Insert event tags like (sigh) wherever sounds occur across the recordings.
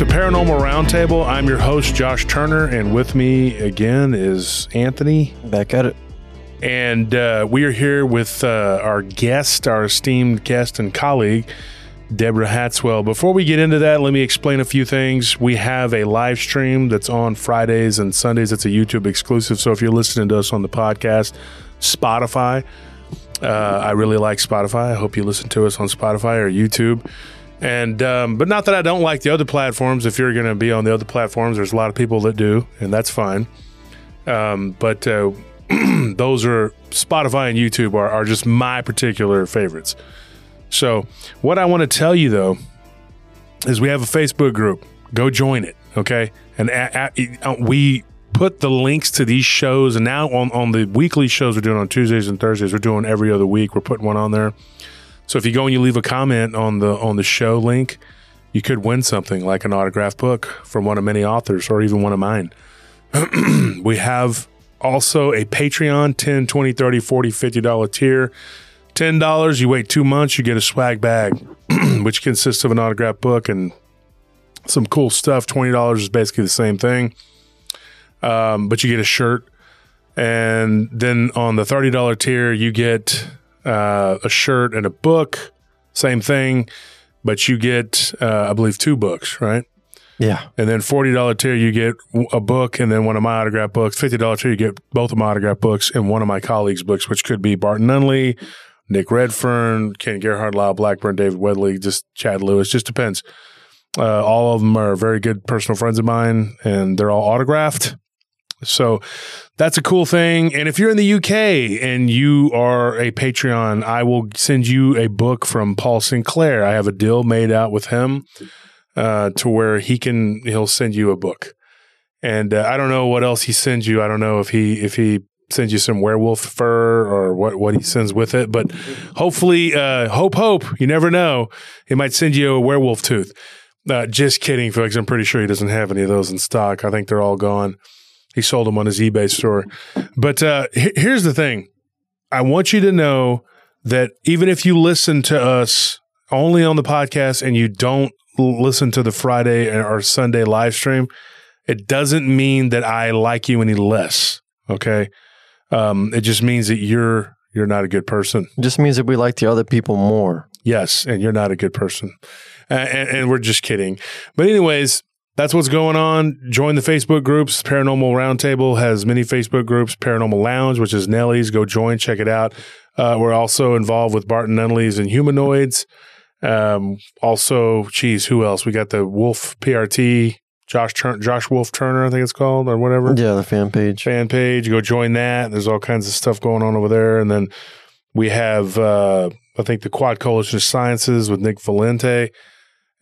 To Paranormal Roundtable. I'm your host, Josh Turner, and with me again is Anthony. Back at it. And uh, we are here with uh, our guest, our esteemed guest and colleague, Deborah Hatswell. Before we get into that, let me explain a few things. We have a live stream that's on Fridays and Sundays. It's a YouTube exclusive. So if you're listening to us on the podcast, Spotify, uh, I really like Spotify. I hope you listen to us on Spotify or YouTube. And um, but not that I don't like the other platforms. If you're going to be on the other platforms, there's a lot of people that do, and that's fine. Um, but uh, (clears throat) those are Spotify and YouTube are, are just my particular favorites. So what I want to tell you though is we have a Facebook group. Go join it, okay? And uh, we put the links to these shows, and now on on the weekly shows we're doing on Tuesdays and Thursdays, we're doing every other week. We're putting one on there. So if you go and you leave a comment on the on the show link, you could win something like an autographed book from one of many authors or even one of mine. (clears throat) we have also a Patreon 10, 20, 30, 40, 50 dollar tier. $10, you wait 2 months, you get a swag bag (clears throat) which consists of an autographed book and some cool stuff. $20 is basically the same thing. Um, but you get a shirt and then on the $30 tier you get uh, a shirt and a book. Same thing, but you get, uh, I believe, two books, right? Yeah. And then forty dollar tier, you get a book and then one of my autograph books. Fifty dollar tier, you get both of my autograph books and one of my colleagues' books, which could be Barton Nunnelly, Nick Redfern, Ken Gerhard, Lyle Blackburn, David Weatherly, just Chad Lewis. Just depends. Uh, all of them are very good personal friends of mine, and they're all autographed. So that's a cool thing. And if you're in the UK and you are a Patreon, I will send you a book from Paul Sinclair. I have a deal made out with him uh, to where he can he'll send you a book. And uh, I don't know what else he sends you. I don't know if he if he sends you some werewolf fur or what what he sends with it. But hopefully, uh, hope hope you never know. He might send you a werewolf tooth. Uh, just kidding, folks. I'm pretty sure he doesn't have any of those in stock. I think they're all gone. He sold them on his eBay store. But uh, here's the thing I want you to know that even if you listen to us only on the podcast and you don't listen to the Friday or Sunday live stream, it doesn't mean that I like you any less. Okay. Um, it just means that you're you're not a good person. It just means that we like the other people more. Yes, and you're not a good person. and, and we're just kidding. But anyways, that's what's going on. Join the Facebook groups. Paranormal Roundtable has many Facebook groups. Paranormal Lounge, which is Nellie's. Go join, check it out. Uh, we're also involved with Barton Nunnelly's and Humanoids. Um, also, geez, who else? We got the Wolf PRT, Josh Tur- Josh Wolf Turner, I think it's called, or whatever. Yeah, the fan page. Fan page. Go join that. There's all kinds of stuff going on over there. And then we have, uh, I think, the Quad Coalition of Sciences with Nick Valente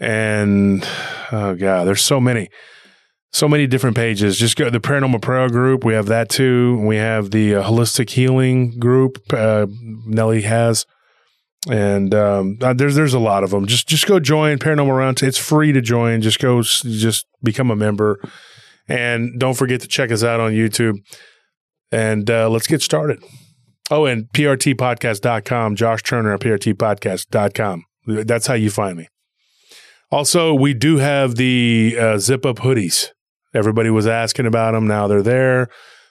and oh god, there's so many, so many different pages. Just go the Paranormal Pro group. We have that too. We have the uh, Holistic Healing group. Uh, Nellie has, and um, uh, there's there's a lot of them. Just just go join Paranormal Round. It's free to join. Just go, just become a member, and don't forget to check us out on YouTube. And uh, let's get started. Oh, and prtpodcast.com, Josh Turner at prtpodcast.com. That's how you find me. Also, we do have the uh, zip up hoodies. Everybody was asking about them. Now they're there.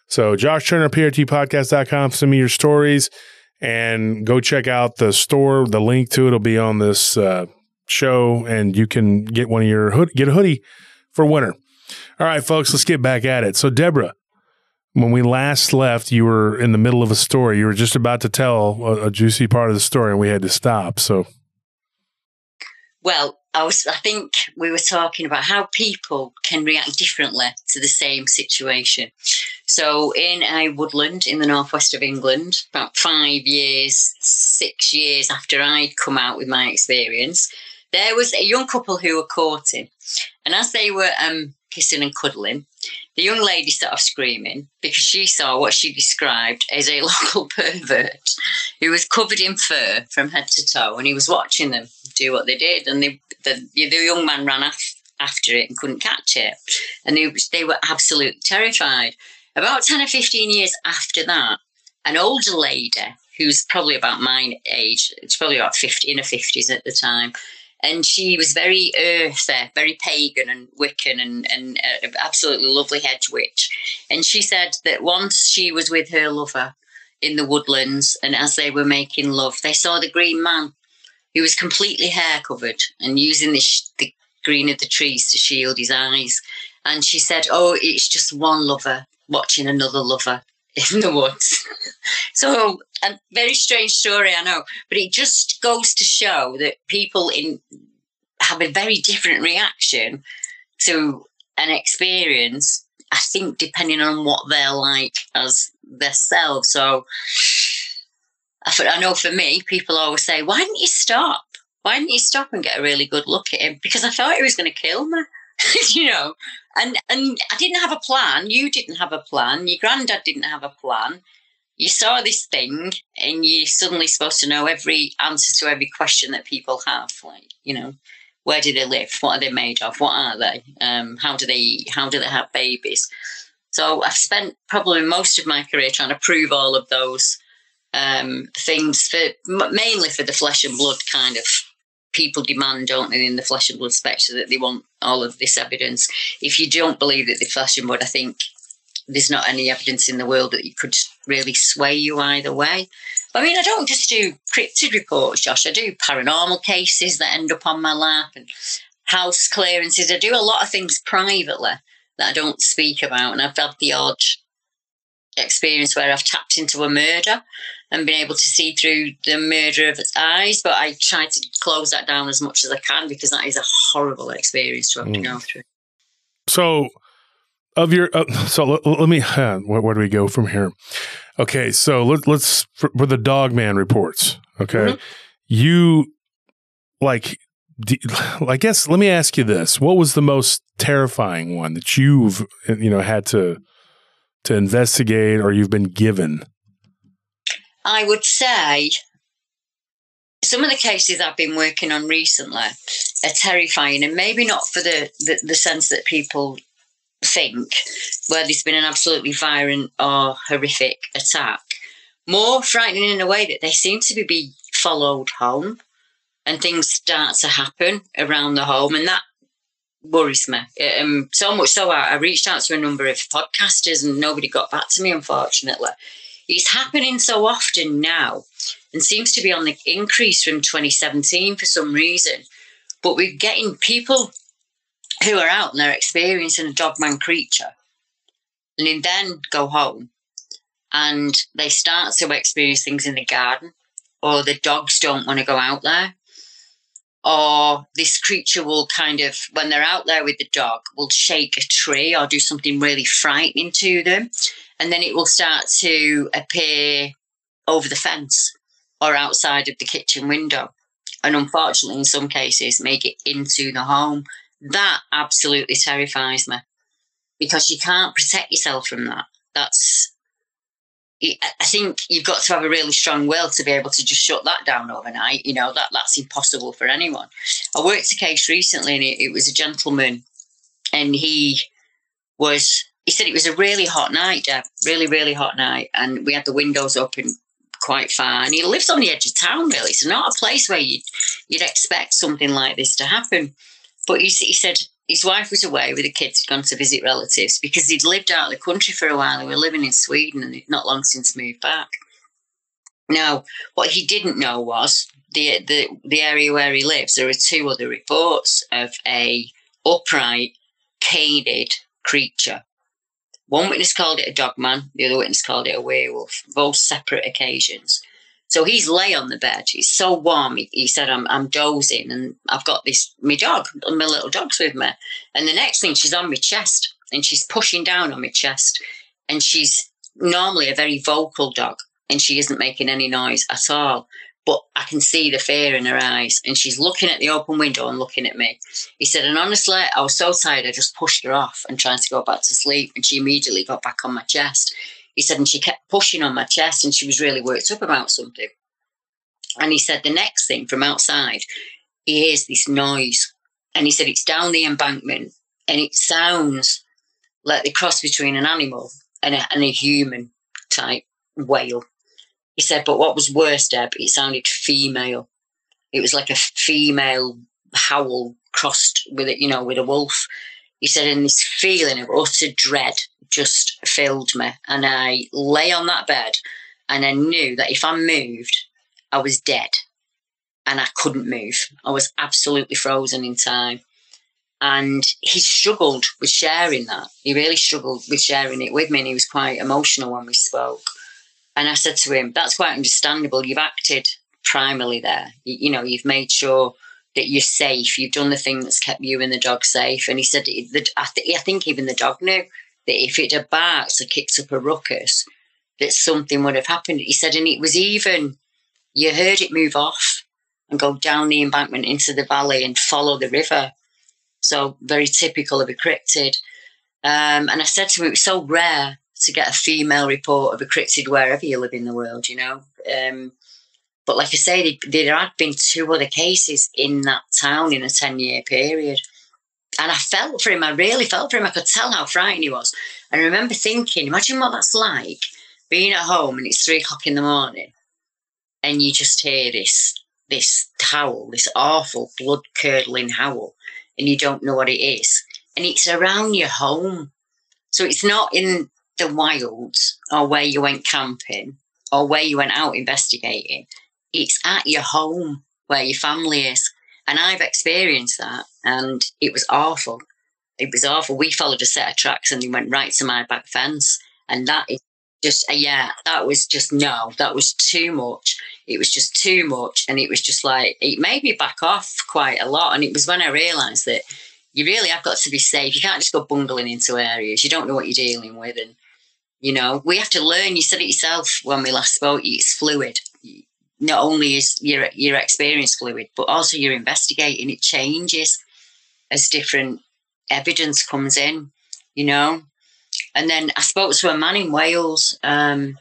So, Josh Turner, PRTpodcast.com. Send me your stories and go check out the store. The link to it will be on this uh, show, and you can get one of your hood, get a hoodie for winter. All right, folks, let's get back at it. So, Deborah, when we last left, you were in the middle of a story. You were just about to tell a, a juicy part of the story, and we had to stop. So, well, I was I think we were talking about how people can react differently to the same situation. So in a woodland in the northwest of England, about five years, six years after I'd come out with my experience, there was a young couple who were courting. And as they were um, kissing and cuddling, the young lady started screaming because she saw what she described as a (laughs) local pervert who was covered in fur from head to toe and he was watching them do what they did. And they, the, the young man ran af- after it and couldn't catch it. And they, they were absolutely terrified. About 10 or 15 years after that, an older lady who's probably about my age, it's probably about 50, in her 50s at the time, and she was very earthy, very pagan and Wiccan, and and uh, absolutely lovely hedge witch. And she said that once she was with her lover in the woodlands, and as they were making love, they saw the green man who was completely hair covered and using the, sh- the green of the trees to shield his eyes. And she said, "Oh, it's just one lover watching another lover." (laughs) In the woods. (laughs) so, a very strange story, I know, but it just goes to show that people in have a very different reaction to an experience. I think depending on what they're like as themselves. So, I know for me, people always say, "Why didn't you stop? Why didn't you stop and get a really good look at him?" Because I thought he was going to kill me. (laughs) you know, and and I didn't have a plan. You didn't have a plan. Your granddad didn't have a plan. You saw this thing, and you're suddenly supposed to know every answer to every question that people have. Like, you know, where do they live? What are they made of? What are they? Um, how do they? How do they have babies? So I've spent probably most of my career trying to prove all of those um, things for mainly for the flesh and blood kind of people demand, don't they, in the flesh and blood spectrum that they want all of this evidence. If you don't believe that the flesh and blood, I think there's not any evidence in the world that you could really sway you either way. I mean, I don't just do cryptid reports, Josh. I do paranormal cases that end up on my lap and house clearances. I do a lot of things privately that I don't speak about. And I've had the odd experience where I've tapped into a murder and been able to see through the murder of its eyes. But I try to close that down as much as I can because that is a horrible experience to have mm. to go through. So, of your, uh, so let, let me, uh, where, where, do we go from here? Okay, so let, let's for, for the Dogman reports. Okay, mm-hmm. you like. (sighs) I guess let me ask you this: What was the most terrifying one that you've you know had to to investigate or you've been given? I would say some of the cases I've been working on recently are terrifying, and maybe not for the, the, the sense that people think, where there's been an absolutely violent or horrific attack. More frightening in a way that they seem to be followed home and things start to happen around the home, and that worries me. Um, so much so, I, I reached out to a number of podcasters and nobody got back to me, unfortunately. It's happening so often now and seems to be on the increase from 2017 for some reason. But we're getting people who are out and they're experiencing a dogman creature and then go home and they start to experience things in the garden or the dogs don't want to go out there or this creature will kind of when they're out there with the dog will shake a tree or do something really frightening to them and then it will start to appear over the fence or outside of the kitchen window. And unfortunately, in some cases, make it into the home. That absolutely terrifies me because you can't protect yourself from that. That's, I think you've got to have a really strong will to be able to just shut that down overnight. You know, that that's impossible for anyone. I worked a case recently and it, it was a gentleman and he was he said it was a really hot night, Deb, really, really hot night. And we had the windows open quite far. And he lives on the edge of town, really. So not a place where you'd, you'd expect something like this to happen. But he, he said his wife was away with the kids, gone to visit relatives because he'd lived out of the country for a while. They were living in Sweden and not long since moved back. Now, what he didn't know was the, the, the area where he lives, there are two other reports of a upright, canid creature one witness called it a dog man, the other witness called it a werewolf, both separate occasions. So he's lay on the bed. He's so warm. He, he, said, I'm, I'm dozing and I've got this, my dog, my little dog's with me. And the next thing, she's on my chest and she's pushing down on my chest. And she's normally a very vocal dog and she isn't making any noise at all but I can see the fear in her eyes. And she's looking at the open window and looking at me. He said, and honestly, I was so tired, I just pushed her off and trying to go back to sleep. And she immediately got back on my chest. He said, and she kept pushing on my chest and she was really worked up about something. And he said, the next thing from outside, he hears this noise. And he said, it's down the embankment and it sounds like the cross between an animal and a, and a human type wail. He said, but what was worse, Deb, it sounded female. It was like a female howl crossed with it, you know, with a wolf. He said, and this feeling of utter dread just filled me. And I lay on that bed and I knew that if I moved, I was dead and I couldn't move. I was absolutely frozen in time. And he struggled with sharing that. He really struggled with sharing it with me, and he was quite emotional when we spoke. And I said to him, That's quite understandable. You've acted primarily there. You, you know, you've made sure that you're safe. You've done the thing that's kept you and the dog safe. And he said, that I, th- I think even the dog knew that if it had barked or kicked up a ruckus, that something would have happened. He said, and it was even, you heard it move off and go down the embankment into the valley and follow the river. So very typical of a cryptid. Um, and I said to him, it was so rare to get a female report of a cryptid wherever you live in the world, you know. Um, but like I say, there had been two other cases in that town in a 10 year period. And I felt for him. I really felt for him. I could tell how frightened he was. And I remember thinking, imagine what that's like being at home and it's three o'clock in the morning and you just hear this this howl, this awful blood curdling howl, and you don't know what it is. And it's around your home. So it's not in the wilds or where you went camping or where you went out investigating. It's at your home where your family is. And I've experienced that and it was awful. It was awful. We followed a set of tracks and they went right to my back fence. And that is just, uh, yeah, that was just no, that was too much. It was just too much. And it was just like, it made me back off quite a lot. And it was when I realised that you really have got to be safe. You can't just go bungling into areas. You don't know what you're dealing with. And, you know, we have to learn. You said it yourself when we last spoke, it's fluid. Not only is your, your experience fluid, but also you're investigating. It changes as different evidence comes in, you know. And then I spoke to a man in Wales, um,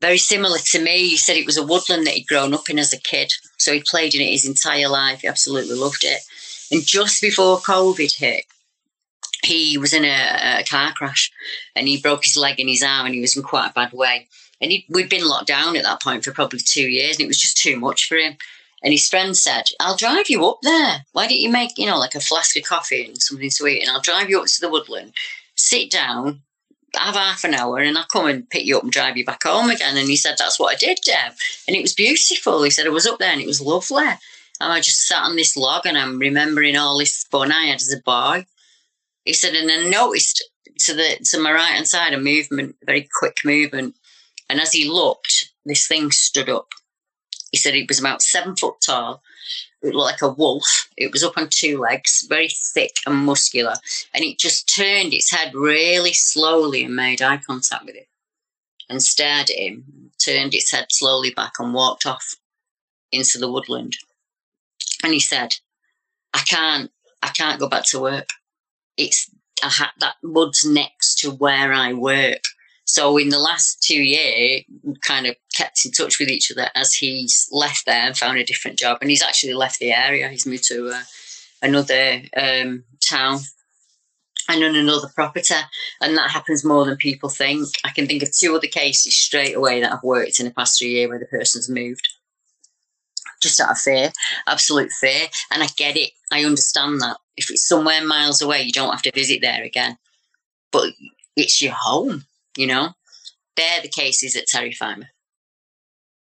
very similar to me. He said it was a woodland that he'd grown up in as a kid. So he played in it his entire life. He absolutely loved it. And just before COVID hit, he was in a, a car crash and he broke his leg and his arm and he was in quite a bad way. And we'd been locked down at that point for probably two years and it was just too much for him. And his friend said, I'll drive you up there. Why don't you make, you know, like a flask of coffee and something to eat? And I'll drive you up to the woodland, sit down, have half an hour, and I'll come and pick you up and drive you back home again. And he said, That's what I did, Deb. And it was beautiful. He said, I was up there and it was lovely. And I just sat on this log and I'm remembering all this fun I had as a boy. He said, and then noticed to the to my right hand side a movement, a very quick movement. And as he looked, this thing stood up. He said it was about seven foot tall. It looked like a wolf. It was up on two legs, very thick and muscular. And it just turned its head really slowly and made eye contact with him and stared at him, turned its head slowly back and walked off into the woodland. And he said, I can't, I can't go back to work. It's, I had that woods next to where I work. So in the last two years, kind of kept in touch with each other as he's left there and found a different job. And he's actually left the area. He's moved to uh, another um, town and on another property. And that happens more than people think. I can think of two other cases straight away that I've worked in the past three years where the person's moved. Just out of fear, absolute fear. And I get it. I understand that. If it's somewhere miles away, you don't have to visit there again. But it's your home you know? They're the cases that terrify me.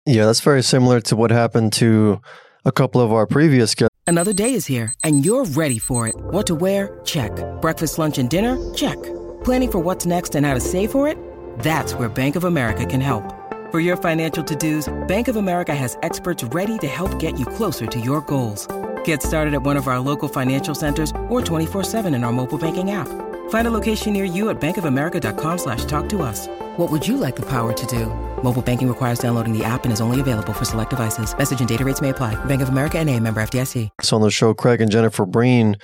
Yeah, that's very similar to what happened to a couple of our previous guests. Another day is here, and you're ready for it. What to wear? Check. Breakfast, lunch, and dinner? Check. Planning for what's next and how to save for it? That's where Bank of America can help. For your financial to dos, Bank of America has experts ready to help get you closer to your goals. Get started at one of our local financial centers or 24-7 in our mobile banking app. Find a location near you at bankofamerica.com slash talk to us. What would you like the power to do? Mobile banking requires downloading the app and is only available for select devices. Message and data rates may apply. Bank of America and a member FDIC. So on the show, Craig and Jennifer Breen,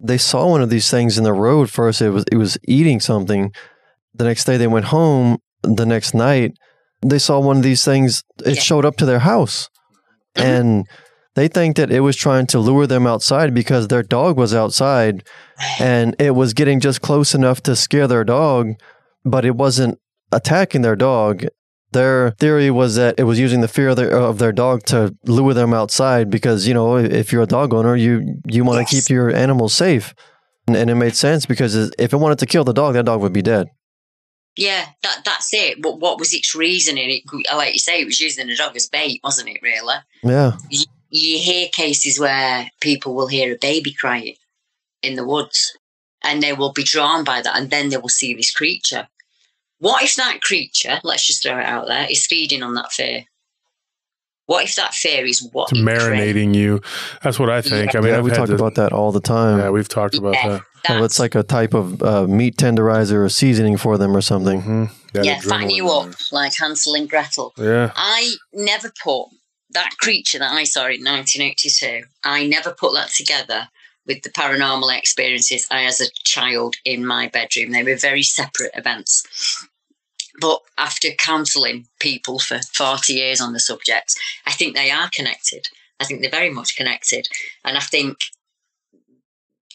they saw one of these things in the road. First, it was it was eating something. The next day, they went home. The next night, they saw one of these things. It yeah. showed up to their house, mm-hmm. and they think that it was trying to lure them outside because their dog was outside and it was getting just close enough to scare their dog, but it wasn't attacking their dog. Their theory was that it was using the fear of their, of their dog to lure them outside because, you know, if you're a dog owner, you, you want to Yes. keep your animals safe. And, and it made sense because if it wanted to kill the dog, that dog would be dead. Yeah, that that's it. But what was its reasoning? It, like you say, it was using the dog as bait, wasn't it? Really. Yeah. You hear cases where people will hear a baby crying in the woods and they will be drawn by that and then they will see this creature. What if that creature, let's just throw it out there, is feeding on that fear? What if that fear is what It's marinating you. That's what I think. I mean, yeah, I've we had talk to- about that all the time. Yeah, we've talked about Yeah. that. That's, it's like a type of uh, meat tenderizer or seasoning for them or something. hmm yeah, fatten you up like Hansel and Gretel. Yeah. I never put that creature that I saw in 1982, I never put that together with the paranormal experiences I as a child in my bedroom. They were very separate events. But after counselling people for 40 years on the subject, I think they are connected. I think they're very much connected. And I think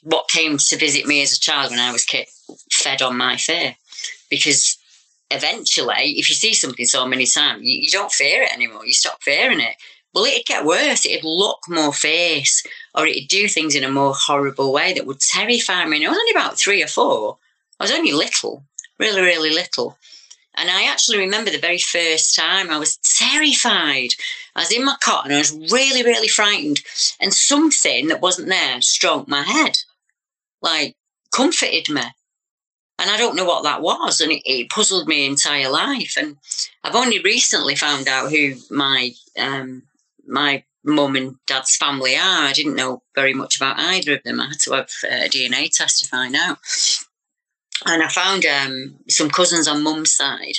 what came to visit me as a child when I was kid fed on my fear. Because eventually, if you see something so many times, you, you don't fear it anymore. You stop fearing it. Well, it'd get worse. It'd look more fierce, or it'd do things in a more horrible way that would terrify me. And I was only about three or four. I was only little, really, really little. And I actually remember the very first time I was terrified. I was in my cot and I was really, really frightened. And something that wasn't there stroked my head, like comforted me. And I don't know what that was. And it, it puzzled me entire life. And I've only recently found out who my um, my mum and dad's family are. I didn't know very much about either of them. I had to have a DNA test to find out. And I found um, some cousins on mum's side.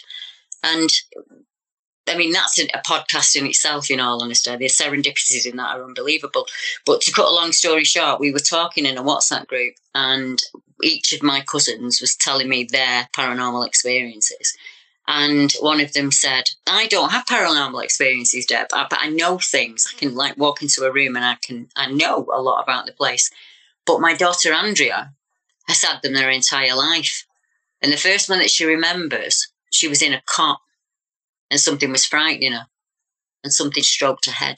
And I mean, that's a, a podcast in itself, in all honesty. The serendipities in that are unbelievable. But to cut a long story short, we were talking in a WhatsApp group, and each of my cousins was telling me their paranormal experiences. And one of them said, I don't have paranormal experiences, Deb, but I know things. I can like walk into a room and I can I know a lot about the place. But my daughter Andrea has had them their entire life. And the first one that she remembers, she was in a cot and something was frightening her. And something stroked her head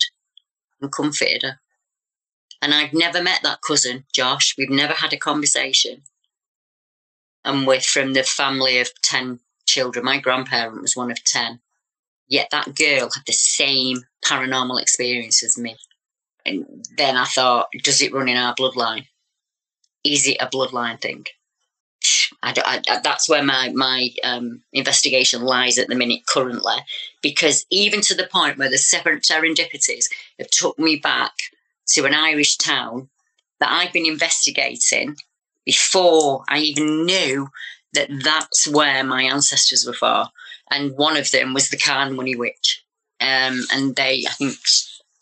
and comforted her. And I've never met that cousin, Josh. We've never had a conversation. And we're from the family of 10 children. My grandparent was one of 10. Yet that girl had the same paranormal experience as me. And then I thought, does it run in our bloodline? Is it a bloodline thing? I, I, that's where my my um, investigation lies at the minute currently, because even to the point where the separate serendipities have took me back to an Irish town that I've been investigating before I even knew that that's where my ancestors were for. And one of them was the Carnmoney Witch. Um, and they, I think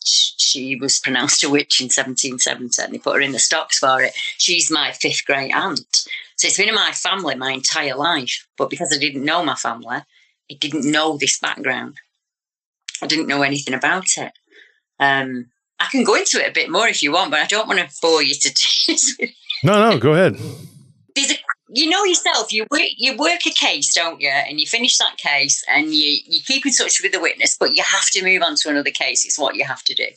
she was pronounced a witch in 1770 and they put her in the stocks for it. She's my fifth great aunt. So it's been in my family my entire life. But because I didn't know my family, I didn't know this background. I didn't know anything about it. Um, I can go into it a bit more if you want, but I don't want to bore you to (laughs) tears. No, no, go ahead. There's a, you know yourself. You work, you work a case, don't you? And you finish that case, and you you keep in touch with the witness, but you have to move on to another case. It's what you have to do.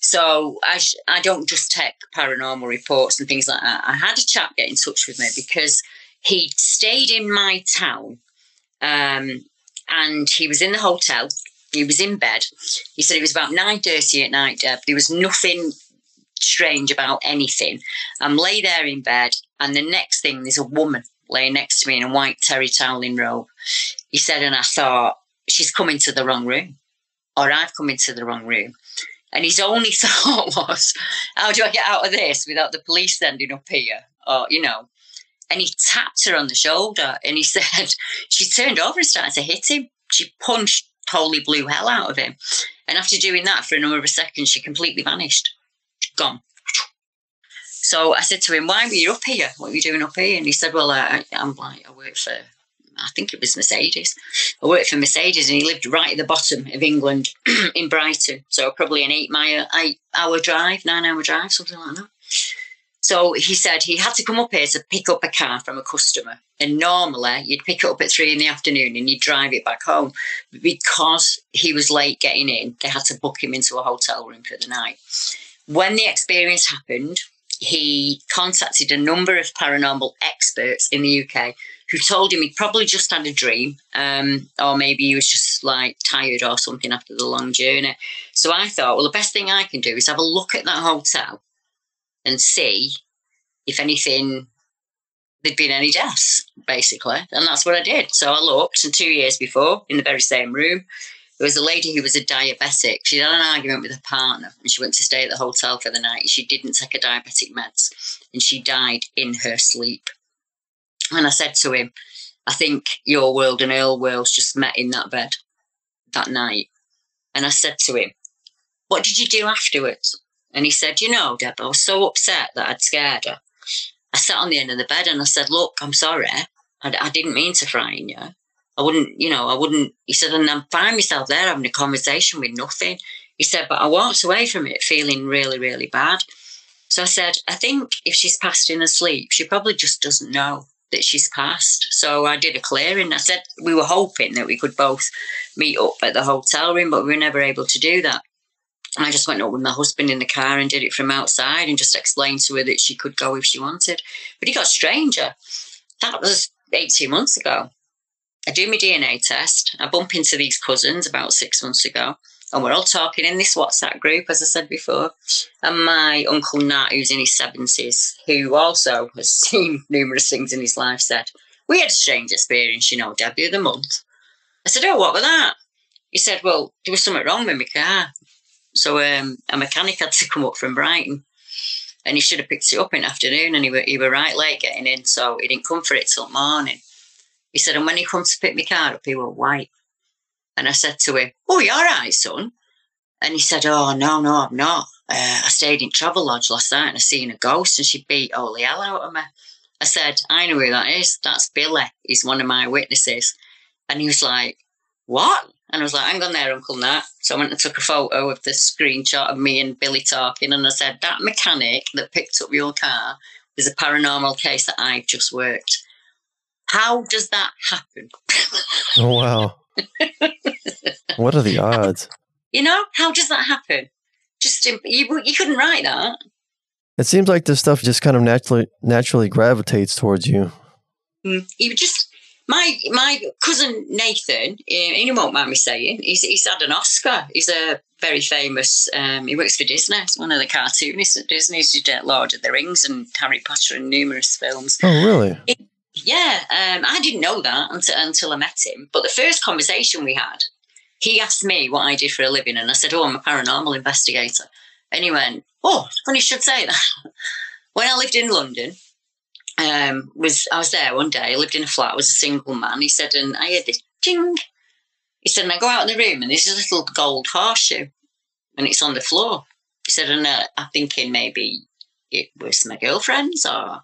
So I sh- I don't just take paranormal reports and things like that. I had a chap get in touch with me because he stayed in my town, um, and he was in the hotel. He was in bed. He said it was about nine thirty at night. Deb. There was nothing strange about anything. I'm lay there in bed, and the next thing there's a woman laying next to me in a white terry toweling robe. He said, and I thought she's come into the wrong room, or I've come into the wrong room. And his only (laughs) thought was, how do I get out of this without the police standing up here? Or, you know. And he tapped her on the shoulder and he (laughs) said, she turned over and started to hit him. She punched holy blue hell out of him. And after doing that for a number of seconds, she completely vanished. Gone. So I said to him, why were you up here? What are you doing up here? And he said, well, I, I'm like, I work for, I think it was Mercedes. I worked for Mercedes and he lived right at the bottom of England (clears throat) in Brighton. So probably an eight mile, eight hour drive, nine hour drive, something like that. So he said he had to come up here to pick up a car from a customer. And normally you'd pick it up at three in the afternoon and you'd drive it back home. But because he was late getting in, they had to book him into a hotel room for the night. When the experience happened, he contacted a number of paranormal experts in the UK who told him he'd probably just had a dream, um, or maybe he was just like tired or something after the long journey. So I thought, well, the best thing I can do is have a look at that hotel and see if anything there'd been any deaths, basically. And that's what I did. So I looked, and two years before, in the very same room, there was a lady who was a diabetic. She had an argument with her partner and she went to stay at the hotel for the night. She didn't take her diabetic meds and she died in her sleep. And I said to him, I think your world and Earl worlds just met in that bed that night. And I said to him, What did you do afterwards? And he said, You know, Deb, I was so upset that I'd scared her. I sat on the end of the bed and I said, Look, I'm sorry. I, I didn't mean to frighten you. I wouldn't, you know, I wouldn't. He said, and I find myself there having a conversation with nothing. He said, but I walked away from it feeling really, really bad. So I said, I think if she's passed in her sleep, she probably just doesn't know that she's passed. So I did a clearing. I said we were hoping that we could both meet up at the hotel room, but we were never able to do that. I just went up with my husband in the car and did it from outside and just explained to her that she could go if she wanted. But he got stranger. That was 18 months ago. I do my DNA test. I bump into these cousins about six months ago, and we're all talking in this WhatsApp group, as I said before. And my uncle Nat, who's in his 70s, who also has (laughs) seen numerous things in his life, said, We had a strange experience, you know, Debbie, of the month. I said, Oh, what was that? He said, Well, there was something wrong with my car. So um, a mechanic had to come up from Brighton and he should have picked it up in the afternoon and he were, he were right late getting in, so he didn't come for it till morning. He said, and when he comes to pick my car up, he was white. And I said to him, Oh, you're all right, son. And he said, Oh, no, no, I'm not. Uh, I stayed in Travelodge last night and I seen a ghost and she beat all the hell out of me. I said, I know who that is. That's Billy. He's one of my witnesses. And he was like, What? And I was like, hang on there, Uncle Nat. So I went and took a photo of the screenshot of me and Billy talking. And I said, that mechanic that picked up your car is a paranormal case that I've just worked. How does that happen? (laughs) Oh wow! what are the odds? You know, how does that happen? Just you, you couldn't write that. It seems like this stuff just kind of naturally naturally gravitates towards you. Mm, you just my my cousin Nathan, he won't mind me saying, he's he's had an Oscar. He's a very famous. Um, he works for Disney. He's one of the cartoonists at Disney. He's did Lord of the Rings and Harry Potter and numerous films. Oh, really? Yeah, um, I didn't know that until, until I met him. But the first conversation we had, he asked me what I did for a living, and I said, "Oh, I'm a paranormal investigator." And he went, "Oh, funny you should say that." (laughs) when I lived in London, um, was I was there one day. I lived in a flat. I was a single man. He said, and I heard this ding. He said, and I go out in the room, and there's a little gold horseshoe, and it's on the floor. He said, and uh, I'm thinking maybe it was my girlfriend's or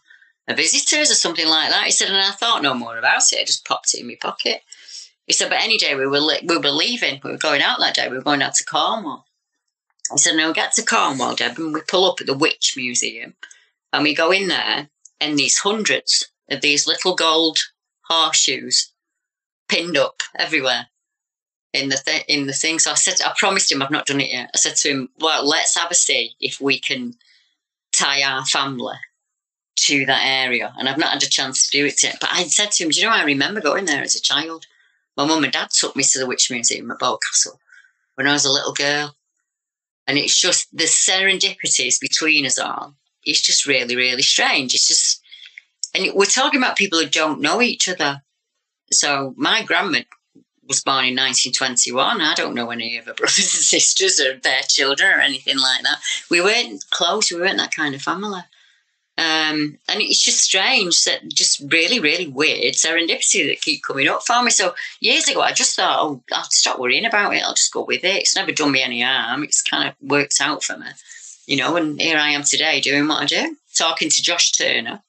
visitor's or something like that. He said, and I thought no more about it. I just popped it in my pocket. He said, but any day we were li- we were leaving, we were going out that day. We were going out to Cornwall. He said, no, get to Cornwall, Deb, and we pull up at the Witch Museum, and we go in there, and these hundreds of these little gold horseshoes pinned up everywhere in the th- in the thing. So I said, I promised him I've not done it yet. I said to him, well, let's have a see if we can tie our family to that area. And I've not had a chance to do it yet. But I said to him, Do you know, I remember going there as a child. My mum and dad took me to the Witch Museum at Boscastle when I was a little girl. And it's just the serendipities between us all. It's just really, really strange. It's just, and we're talking about people who don't know each other. So my grandma was born in 1921. I don't know any of her (laughs) brothers and sisters or their children or anything like that. We weren't close. We weren't that kind of family. Um, and it's just strange that just really, really weird serendipity that keep coming up for me. So years ago, I just thought, oh, I'll stop worrying about it. I'll just go with it. It's never done me any harm. It's kind of worked out for me, you know. And here I am today doing what I do, talking to Josh Turner.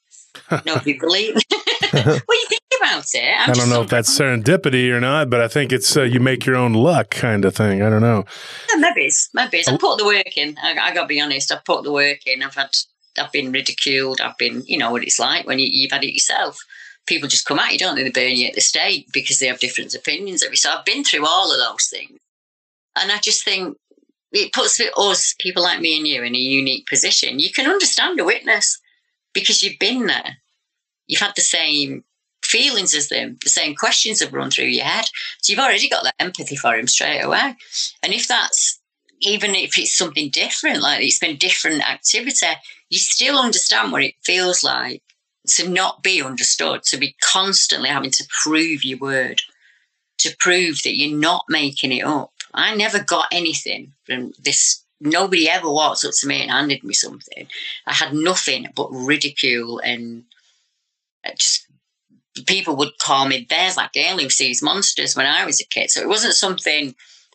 (laughs) Nobody believe. (laughs) what do you think about it? I'm I do not know if that's serendipity or not, but I think it's uh, you make your own luck kind of thing. I don't know. Yeah, maybe it's maybe it's. I put the work in. I, I got to be honest. I put the work in. I've had I've been ridiculed. I've been, you know, what it's like when you, you've had it yourself. People just come at you, don't they? They burn you at the stake because they have different opinions of you. So I've been through all of those things. And I just think it puts us, people like me and you, in a unique position. You can understand a witness because you've been there. You've had the same feelings as them, the same questions have run through your head. So you've already got that empathy for him straight away. And if that's even if it's something different, like it's been different activity, you still understand what it feels like to not be understood, to be constantly having to prove your word, to prove that you're not making it up. I never got anything from this. Nobody ever walked up to me and handed me something. I had nothing but ridicule and uh, just people would call me there's like who sees monsters when I was a kid. So it wasn't something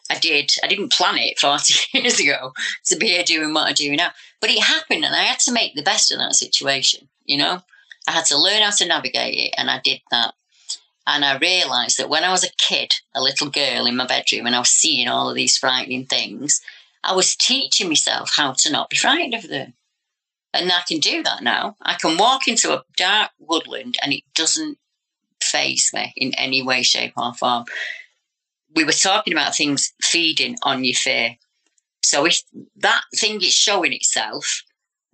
I did. I didn't plan it 40 (laughs) years ago to be here doing what I do now. But it happened and I had to make the best of that situation, you know? I had to learn how to navigate it and I did that. And I realised that when I was a kid, a little girl in my bedroom, and I was seeing all of these frightening things, I was teaching myself how to not be frightened of them. And I can do that now. I can walk into a dark woodland and it doesn't faze me in any way, shape, or form. We were talking about things feeding on your fear. So if that thing is showing itself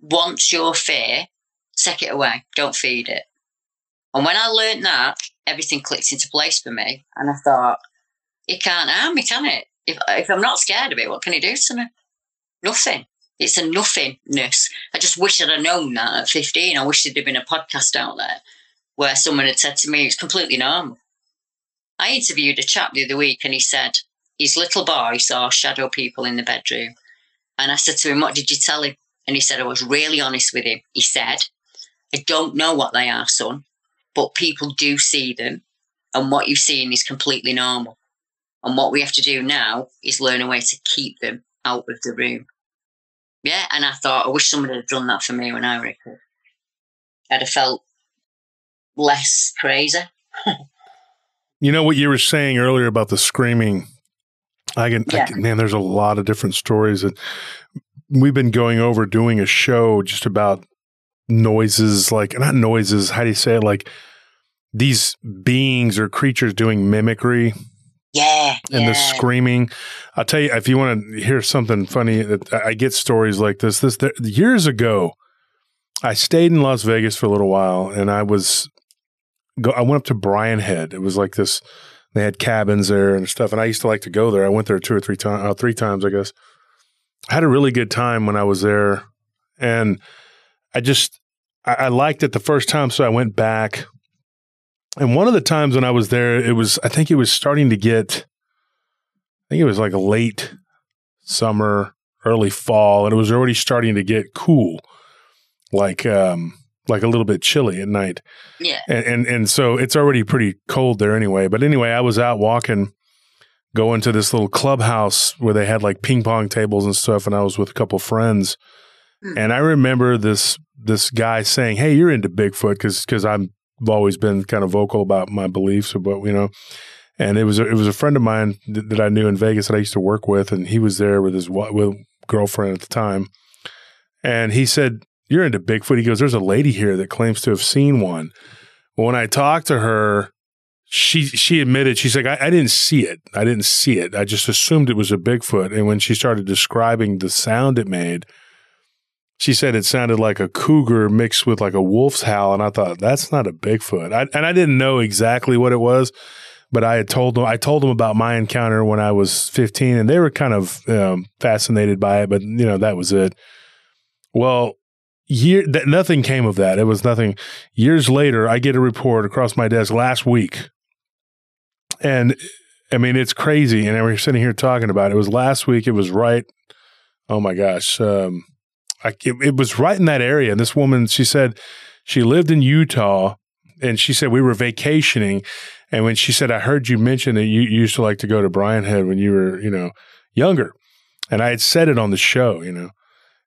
wants your fear, take it away. Don't feed it. And when I learned that, everything clicked into place for me. And I thought, it can't harm me, can it? If, if I'm not scared of it, what can it do to me? Nothing. It's a nothingness. I just wish I'd have known that at 15. I wish there'd been a podcast out there where someone had said to me, it's completely normal. I interviewed a chap the other week and he said his little boy saw shadow people in the bedroom. And I said to him, What did you tell him? And he said, I was really honest with him. He said, I don't know what they are, son, but people do see them. And what you've seen is completely normal. And what we have to do now is learn a way to keep them out of the room. Yeah. And I thought, I wish somebody had done that for me when I was a kid. I'd have felt less crazy. (laughs) you know what you were saying earlier about the screaming. I can, yeah. I can, man. There's a lot of different stories that we've been going over doing a show just about noises, like not noises. How do you say it? Like these beings or creatures doing mimicry. Yeah, and yeah. the screaming. I'll tell you if you want to hear something funny. I get stories like this. This years ago, I stayed in Las Vegas for a little while, and I was go. I went up to Brian Head. It was like this. They had cabins there and stuff, and I used to like to go there. I went there two or three times, uh, three times, I guess. I had a really good time when I was there, and I just I, I liked it the first time, so I went back. And one of the times when I was there, it was I think it was starting to get. I think it was like late summer, early fall, and it was already starting to get cool, like um, like a little bit chilly at night. Yeah. And, and, and so it's already pretty cold there anyway. But anyway, I was out walking, going to this little clubhouse where they had like ping pong tables and stuff, and I was with a couple friends. Hmm. And I remember this this guy saying, "Hey, you're into Bigfoot," because because I've always been kind of vocal about my beliefs about you know. And it was a, it was a friend of mine that, that I knew in Vegas that I used to work with, and he was there with his with girlfriend at the time. And he said, you're into Bigfoot. He goes, there's a lady here that claims to have seen one. When I talked to her, she she admitted she's like I, I, didn't see it. I didn't see it. I just assumed it was a bigfoot. And when she started describing the sound it made she said it sounded like a cougar mixed with like a wolf's howl. And i thought that's not a bigfoot. I, and i didn't know exactly what it was but i had told them i told them about my encounter when i was 15 and they were kind of um, fascinated by it but you know that was it. Well year that nothing came of that. It was nothing. Years later, I get a report across my desk last week, and I mean it's crazy. And we're sitting here talking about it. it was last week. It was right. Oh my gosh, um, I, it, it was right in that area. And this woman, she said she lived in Utah, and she said we were vacationing. And when she said, I heard you mention that you used to like to go to Brian Head when you were, you know, younger. And I had said it on the show, you know.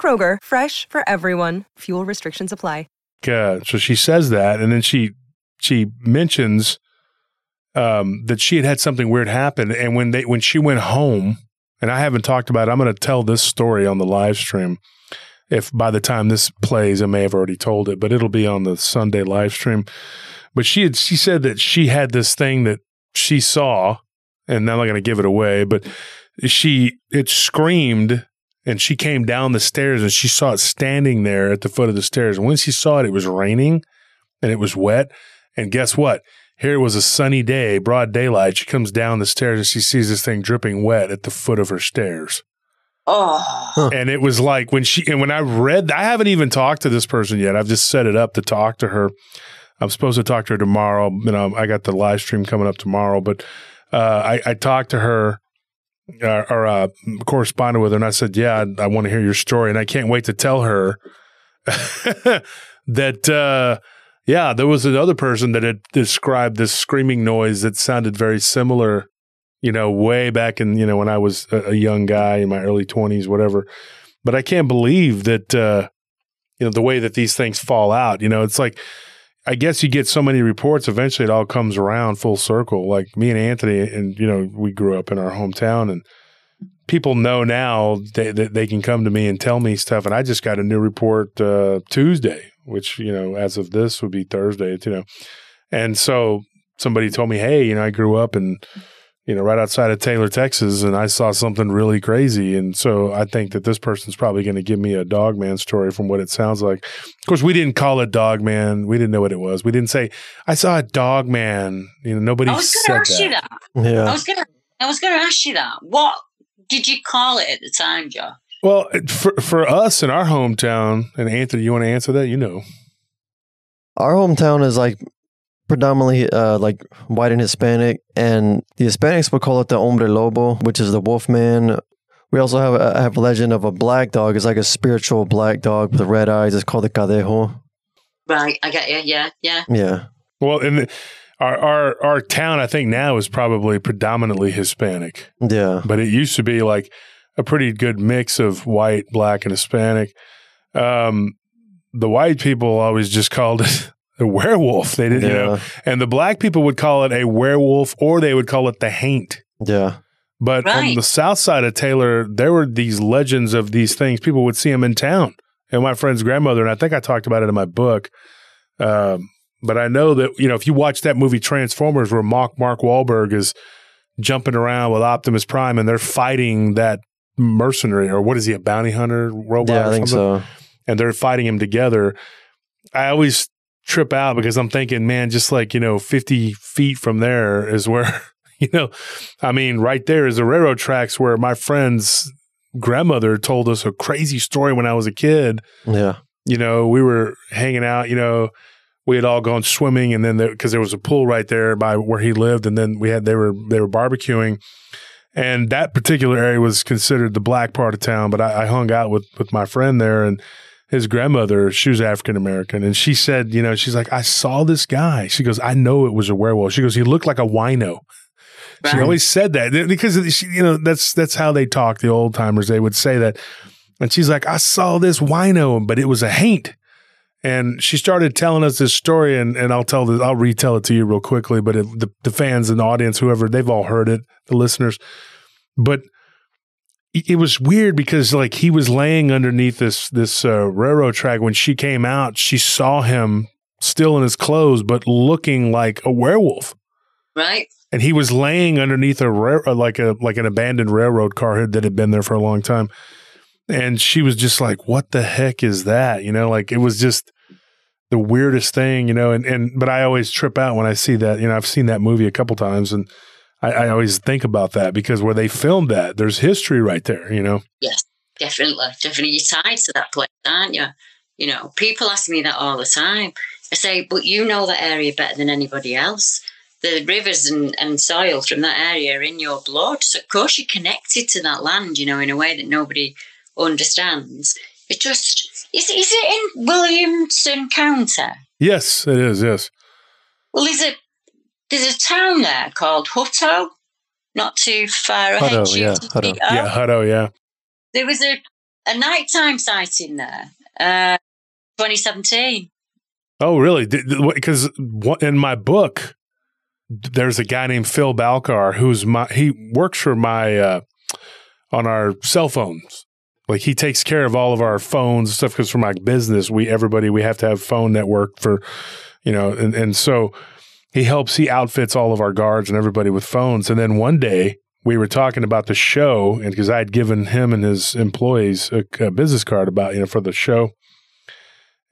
Kroger, fresh for everyone. Fuel restrictions apply. Uh, so she says that, and then she she mentions um, that she had had something weird happen, and when they when she went home, and I haven't talked about it, I'm going to tell this story on the live stream. If by the time this plays, I may have already told it, but it'll be on the Sunday live stream. But she had she said that she had this thing that she saw, and I'm not going to give it away, but she it screamed and she came down the stairs and she saw it standing there at the foot of the stairs. And when she saw it, it was raining and it was wet. And guess what? Here it was a sunny day, broad daylight. She comes down the stairs and she sees this thing dripping wet at the foot of her stairs. Oh, And it was like when she and when I read, I haven't even talked to this person yet. I've just set it up to talk to her. I'm supposed to talk to her tomorrow. You know, I got the live stream coming up tomorrow, but uh, I, I talked to her uh, or uh, corresponded with her, and I said, "Yeah, I, I want to hear your story, and I can't wait to tell her (laughs) that." Uh, yeah, there was another person that had described this screaming noise that sounded very similar. You know, way back in you know when I was a, a young guy in my early twenties, whatever. But I can't believe that uh, you know the way that these things fall out. You know, it's like I guess you get so many reports. Eventually, it all comes around full circle. Like me and Anthony, and you know, we grew up in our hometown, and people know now that they, they, can come to me and tell me stuff. And I just got a new report uh, Tuesday, which you know, as of this would be Thursday. You know, and so somebody told me, hey, you know, I grew up and you know, right outside of Taylor, Texas, and I saw something really crazy. And so I think that this person's probably going to give me a dogman story from what it sounds like. Of course, we didn't call it dogman. We didn't know what it was. We didn't say, I saw a dogman. You know, nobody I was going to ask that. you that. Yeah. I was going to. I was going to ask you that. What did you call it at the time, Joe? Well, for for us in our hometown, and Anthony, you want to answer that? You know, Our hometown is like predominantly uh, like white and Hispanic, and the Hispanics would call it the hombre lobo, which is the wolf man. We also have a, have a legend of a black dog. It's like a spiritual black dog with red eyes. It's called the cadejo. Right, I get you. Yeah, yeah. Yeah. well, in the, our our our town, I think now is probably predominantly Hispanic. Yeah. but it used to be like a pretty good mix of white, black, and Hispanic. Um, the white people always just called it a werewolf. They didn't, you know, Yeah. and the black people would call it a werewolf, or they would call it the haint. Yeah. But on the south side of Taylor, there were these legends of these things. People would see them in town. And my friend's grandmother, and I think I talked about it in my book. Um, but I know that you know if you watch that movie Transformers, where Mark Mark Wahlberg is jumping around with Optimus Prime, and they're fighting that mercenary, or what is he, a bounty hunter robot? Yeah, or I think something? so. and they're fighting him together. I always trip out because I'm thinking, man, just like, you know, 50 feet from there is where, (laughs) you know, I mean, right there is the railroad tracks where my friend's grandmother told us a crazy story when I was a kid. Yeah. You know, we were hanging out, you know, we had all gone swimming and then because there, was a pool right there by where he lived and then we had they were they were barbecuing and that particular area was considered the black part of town but I, I hung out with with my friend there and his grandmother she was african american and she said you know she's like i saw this guy. She goes i know it was a werewolf. She goes he looked like a wino. She always said that because she, you know that's that's how they talk the old timers they would say that. And she's like i saw this wino but it was a haint. And she started telling us this story and, and i'll tell this i'll retell it to you real quickly but it, the, the fans and the audience whoever they've all heard it the listeners. But it was weird because like he was laying underneath this this uh, railroad track. When she came out she saw him still in his clothes but looking like a werewolf. Right. and he was laying underneath a rail, uh, like a like an abandoned railroad car hood that had been there for a long time. And she was just like what the heck is that? You know like it was just the weirdest thing you know and and but i always trip out when i see that. You know i've seen that movie a couple times and i, I always think about that because where they filmed that there's history right there you know Yes, definitely. Definitely. You're tied to that place, aren't you? You know, people ask me that all the time. I say, but you know that area better than anybody else. The rivers and, and soil from that area are in your blood. So, of course, you're connected to that land, you know, in a way that nobody understands. It just, is, is it in Williamson County? Yes, it is. Yes. Well, is a, there's a town there called Hutto, not too far ahead. Hutto, yeah, Hutto. Yeah, Hutto. Yeah. There was a, a nighttime sighting there, uh, 2017. Oh, really? Because in my book, there's a guy named Phil Balcar who's my he works for my uh, on our cell phones. Like he takes care of all of our phones and stuff because for my business, we everybody we have to have phone network for, you know, and and so he helps he outfits all of our guards and everybody with phones. And then one day we were talking about the show, and because I had given him and his employees a, a business card about you know for the show.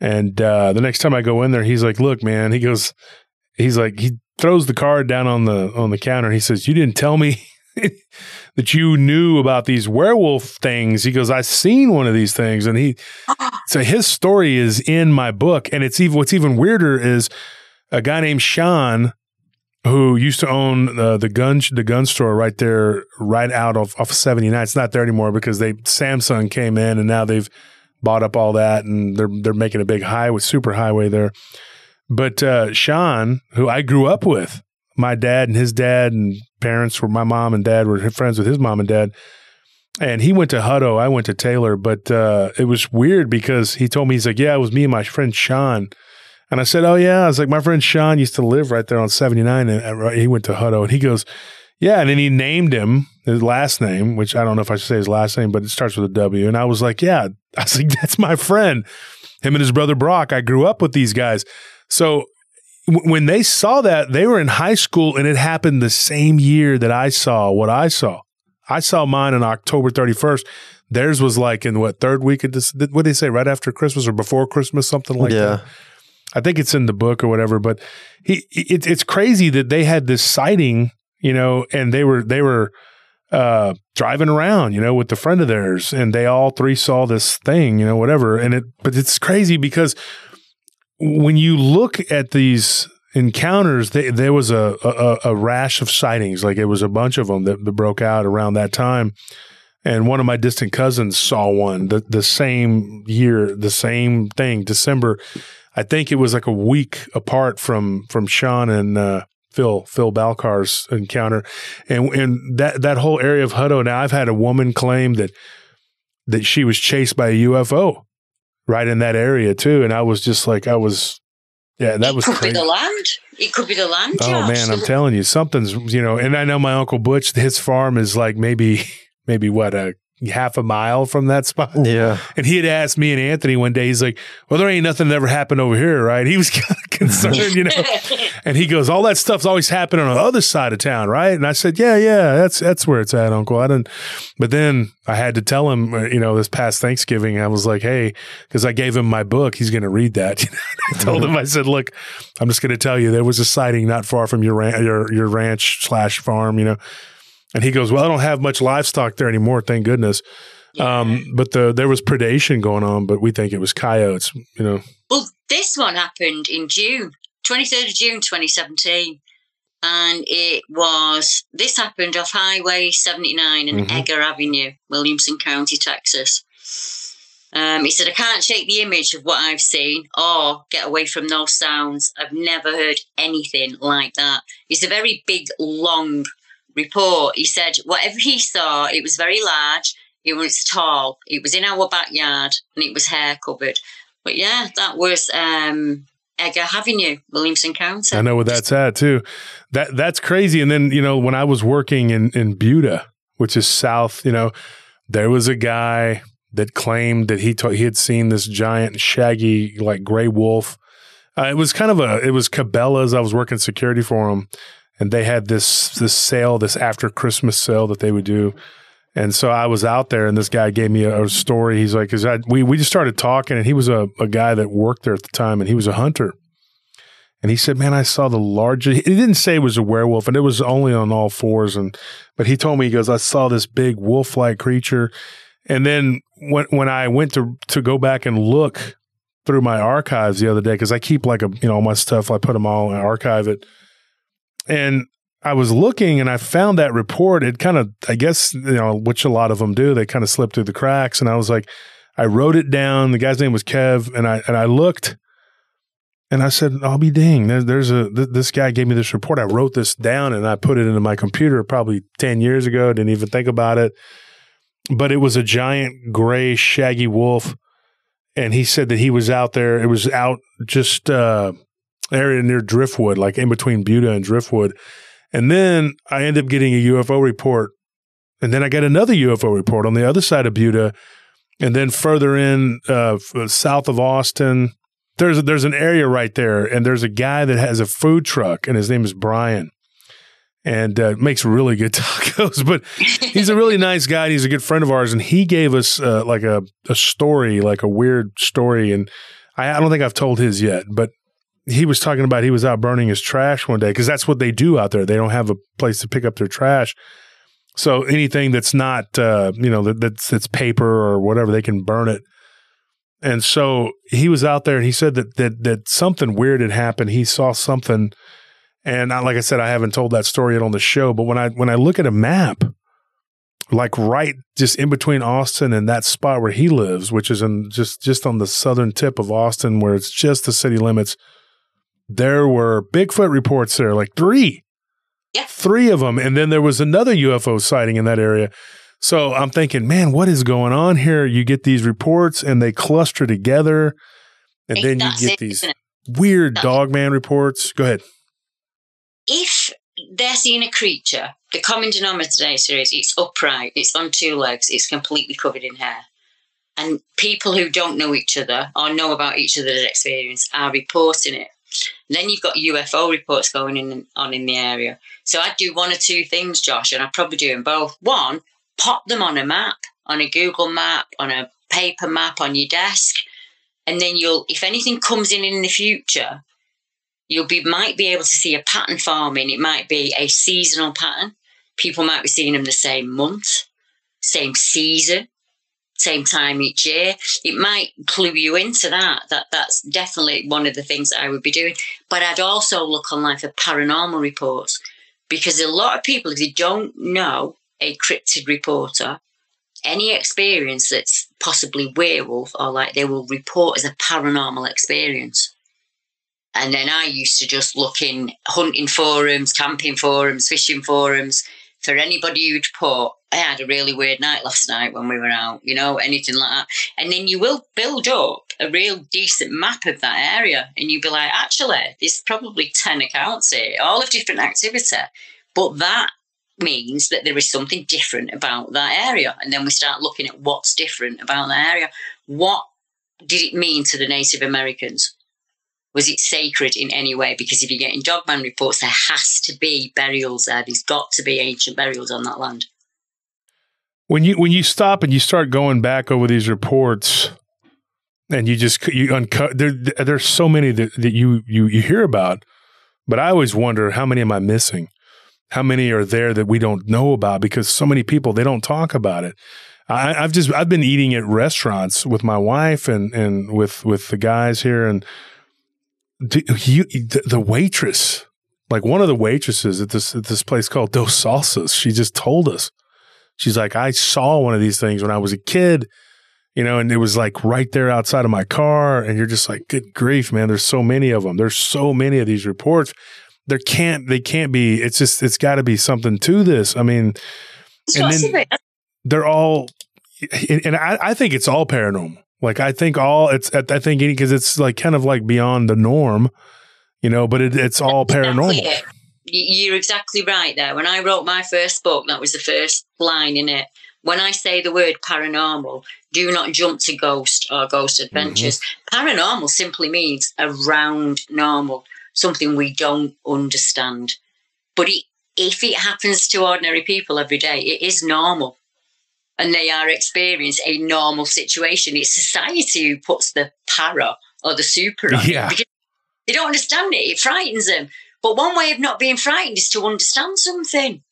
And uh, the next time I go in there, he's like, "Look, man," he goes, he's like, he throws the card down on the on the counter. and He says, "You didn't tell me (laughs) that you knew about these werewolf things." He goes, "I've seen one of these things," and he (gasps) so his story is in my book, and it's even what's even weirder is a guy named Sean who used to own uh, the gun the gun store right there, right out of off of seventy nine. It's not there anymore because they Samsung came in and now they've bought up all that and they're they're making a big highway, super highway there. But uh, Sean, who I grew up with, my dad and his dad and parents were my mom and dad were friends with his mom and dad. And he went to Hutto, I went to Taylor, but uh, it was weird because he told me he's like, yeah, it was me and my friend Sean. And I said, oh yeah, I was like, my friend Sean used to live right there on seventy nine, and he went to Hutto, and he goes, yeah, and then he named him his last name, which I don't know if I should say his last name, but it starts with a W. And I was like, yeah, (laughs) I was like, that's my friend. Him and his brother Brock. I grew up with these guys. So w- when they saw that, they were in high school and it happened the same year that I saw what I saw. I saw mine on October 31st. Theirs was like in what third week of this, what did they say, right after Christmas or before Christmas, something like Yeah. that. I think it's in the book or whatever, but he, it, it's crazy that they had this sighting, you know, and they were, they were, uh, driving around, you know, with the friend of theirs, and they all three saw this thing, you know, whatever. And it, but it's crazy because when you look at these encounters, they, there was a, a a rash of sightings. Like it was a bunch of them that, that broke out around that time. And one of my distant cousins saw one the the same year, the same thing, December. I think it was like a week apart from from Sean and uh, Phil Phil Balcar's encounter, and and that that whole area of Hutto. Now I've had a woman claim that that she was chased by a UFO right in that area too, and I was just like I was, yeah, that it was could crazy. be the land. It could be the land. Oh Josh. man, I'm telling you, something's you know, and I know my uncle Butch, his farm is like maybe (laughs) maybe what a half a mile from that spot. Yeah. And he had asked me and Anthony one day, he's like, Well, there ain't nothing that ever happened over here, right? He was (laughs) kind of concerned, you know. (laughs) And he goes, All that stuff's always happened on the other side of town, right? And I said, Yeah, yeah, that's that's where it's at, Uncle. I didn't but then I had to tell him, uh, you know, this past Thanksgiving, I was like, Hey, because I gave him my book, he's gonna read that. (laughs) I told him, I said, Look, I'm just gonna tell you, there was a sighting not far from your ran- your your ranch slash farm, you know. And he goes, Well, I don't have much livestock there anymore, thank goodness. Um, but the there was predation going on, but we think it was coyotes, you know. Well, this one happened in June, 23rd of June 2017. And it was, this happened off Highway 79 and Mhm. Edgar Avenue, Williamson County, Texas. Um, he said, I can't shake the image of what I've seen or get away from those sounds. I've never heard anything like that. It's a very big, long report. He said, whatever he saw, it was very large, it was tall, it was in our backyard, and it was hair covered. But yeah, that was um, Edgar Avenue, Williamson County. I know where that's at too. That that's crazy. And then, you know, when I was working in, in Buda, which is south, you know, there was a guy that claimed that he ta- he had seen this giant shaggy like gray wolf. Uh, it was kind of a it was Cabela's. I was working security for them, and they had this this sale, this after Christmas sale that they would do. And so I was out there, and this guy gave me a, a story. He's like, "Cause I, we we just started talking, and he was a, a guy that worked there at the time, and he was a hunter." And he said, "Man, I saw the largest." He didn't say it was a werewolf, and it was only on all fours. And but he told me he goes, "I saw this big wolf-like creature." And then when when I went to to go back and look through my archives the other day because I keep like a you know all my stuff. I put them all and archive it, and I was looking and I found that report. It kind of, I guess, you know, which a lot of them do. They kind of slip through the cracks, and I was like, I wrote it down. The guy's name was Kev, and I and I looked, and I said, "I'll be dang." There's, there's a th- this guy gave me this report. I wrote this down and I put it into my computer probably ten years ago. Didn't even think about it, but it was a giant gray shaggy wolf, and he said that he was out there. It was out just uh, area near Driftwood, like in between Buda and Driftwood. And then I end up getting a UFO report, and then I got another UFO report on the other side of Buda and then further in uh, south of Austin, there's there's an area right there, and there's a guy that has a food truck, and his name is Brian, and uh, makes really good (laughs) tacos. But he's a really (laughs) nice guy. He's a good friend of ours, and he gave us uh, like a a story, like a weird story, and I, I don't think I've told his yet, but. He was talking about he was out burning his trash one day because that's what they do out there. They don't have a place to pick up their trash. So anything that's not, uh, you know, that, that's that's paper or whatever, they can burn it. And so he was out there, and he said that that that something weird had happened. He saw something, and I, like I said, I haven't told that story yet on the show. But when I when I look at a map, like right just in between Austin and that spot where he lives, which is in just just on the southern tip of Austin, where it's just the city limits, there were Bigfoot reports there, like three Yeah. three of them. And then there was another UFO sighting in that area. So I'm thinking, man, what is going on here? You get these reports and they cluster together. And then you get it, these weird dogman reports. Go ahead. If they're seeing a creature, the common denominator is it's upright, it's on two legs, it's completely covered in hair. And people who don't know each other or know about each other's experience are reporting it. Then you've got UFO reports going in on in the area. So I'd do one or two things, Josh, and I'd probably do them both. One, pop them on a map, on a Google map, on a paper map on your desk, and then you'll, if anything comes in in the future, you'll be might be able to see a pattern forming. It might be a seasonal pattern. People might be seeing them the same month, same season, same time each year. It might clue you into that. That that's definitely one of the things that I would be doing. But I'd also look online for paranormal reports because a lot of people, if they don't know a cryptid reporter, any experience that's possibly werewolf or like they will report as a paranormal experience. And then I used to just look in hunting forums, camping forums, fishing forums for anybody who'd put, I had a really weird night last night when we were out, you know, anything like that. And then you will build up a real decent map of that area. And you'll be like, actually, there's probably 10 accounts here, all of different activity. But that means that there is something different about that area. And then we start looking at what's different about that area. What did it mean to the Native Americans? Was it sacred in any way? Because if you're getting dogman reports, there has to be burials there. There's got to be ancient burials on that land. When you when you stop and you start going back over these reports, and you just you uncover there, there's so many that, that you you you hear about, but I always wonder how many am I missing? How many are there that we don't know about because so many people they don't talk about it. I, I've just I've been eating at restaurants with my wife and and with with the guys here and you, the, the waitress like one of the waitresses at this at this place called Dos Salsas she just told us. She's like I saw one of these things when I was a kid you know and it was like right there outside of my car and you're just like good grief man there's so many of them there's so many of these reports. There can't they can't be it's just it's got to be something to this. I mean And then- they're all and and I, I think it's all paranormal like i think all it's i think because it's like kind of like beyond the norm you know but it, it's all paranormal Exactly it. You're exactly right there. When I wrote my first book, that was the first line in it. When I say the word paranormal, do not jump to ghost or ghost mm-hmm. adventures. Paranormal simply means around normal, something we don't understand. But it, if it happens to ordinary people every day, it is normal. And they are experiencing a normal situation. It's society who puts the para or the super on Yeah. because they don't understand it. It frightens them. But one way of not being frightened is to understand something.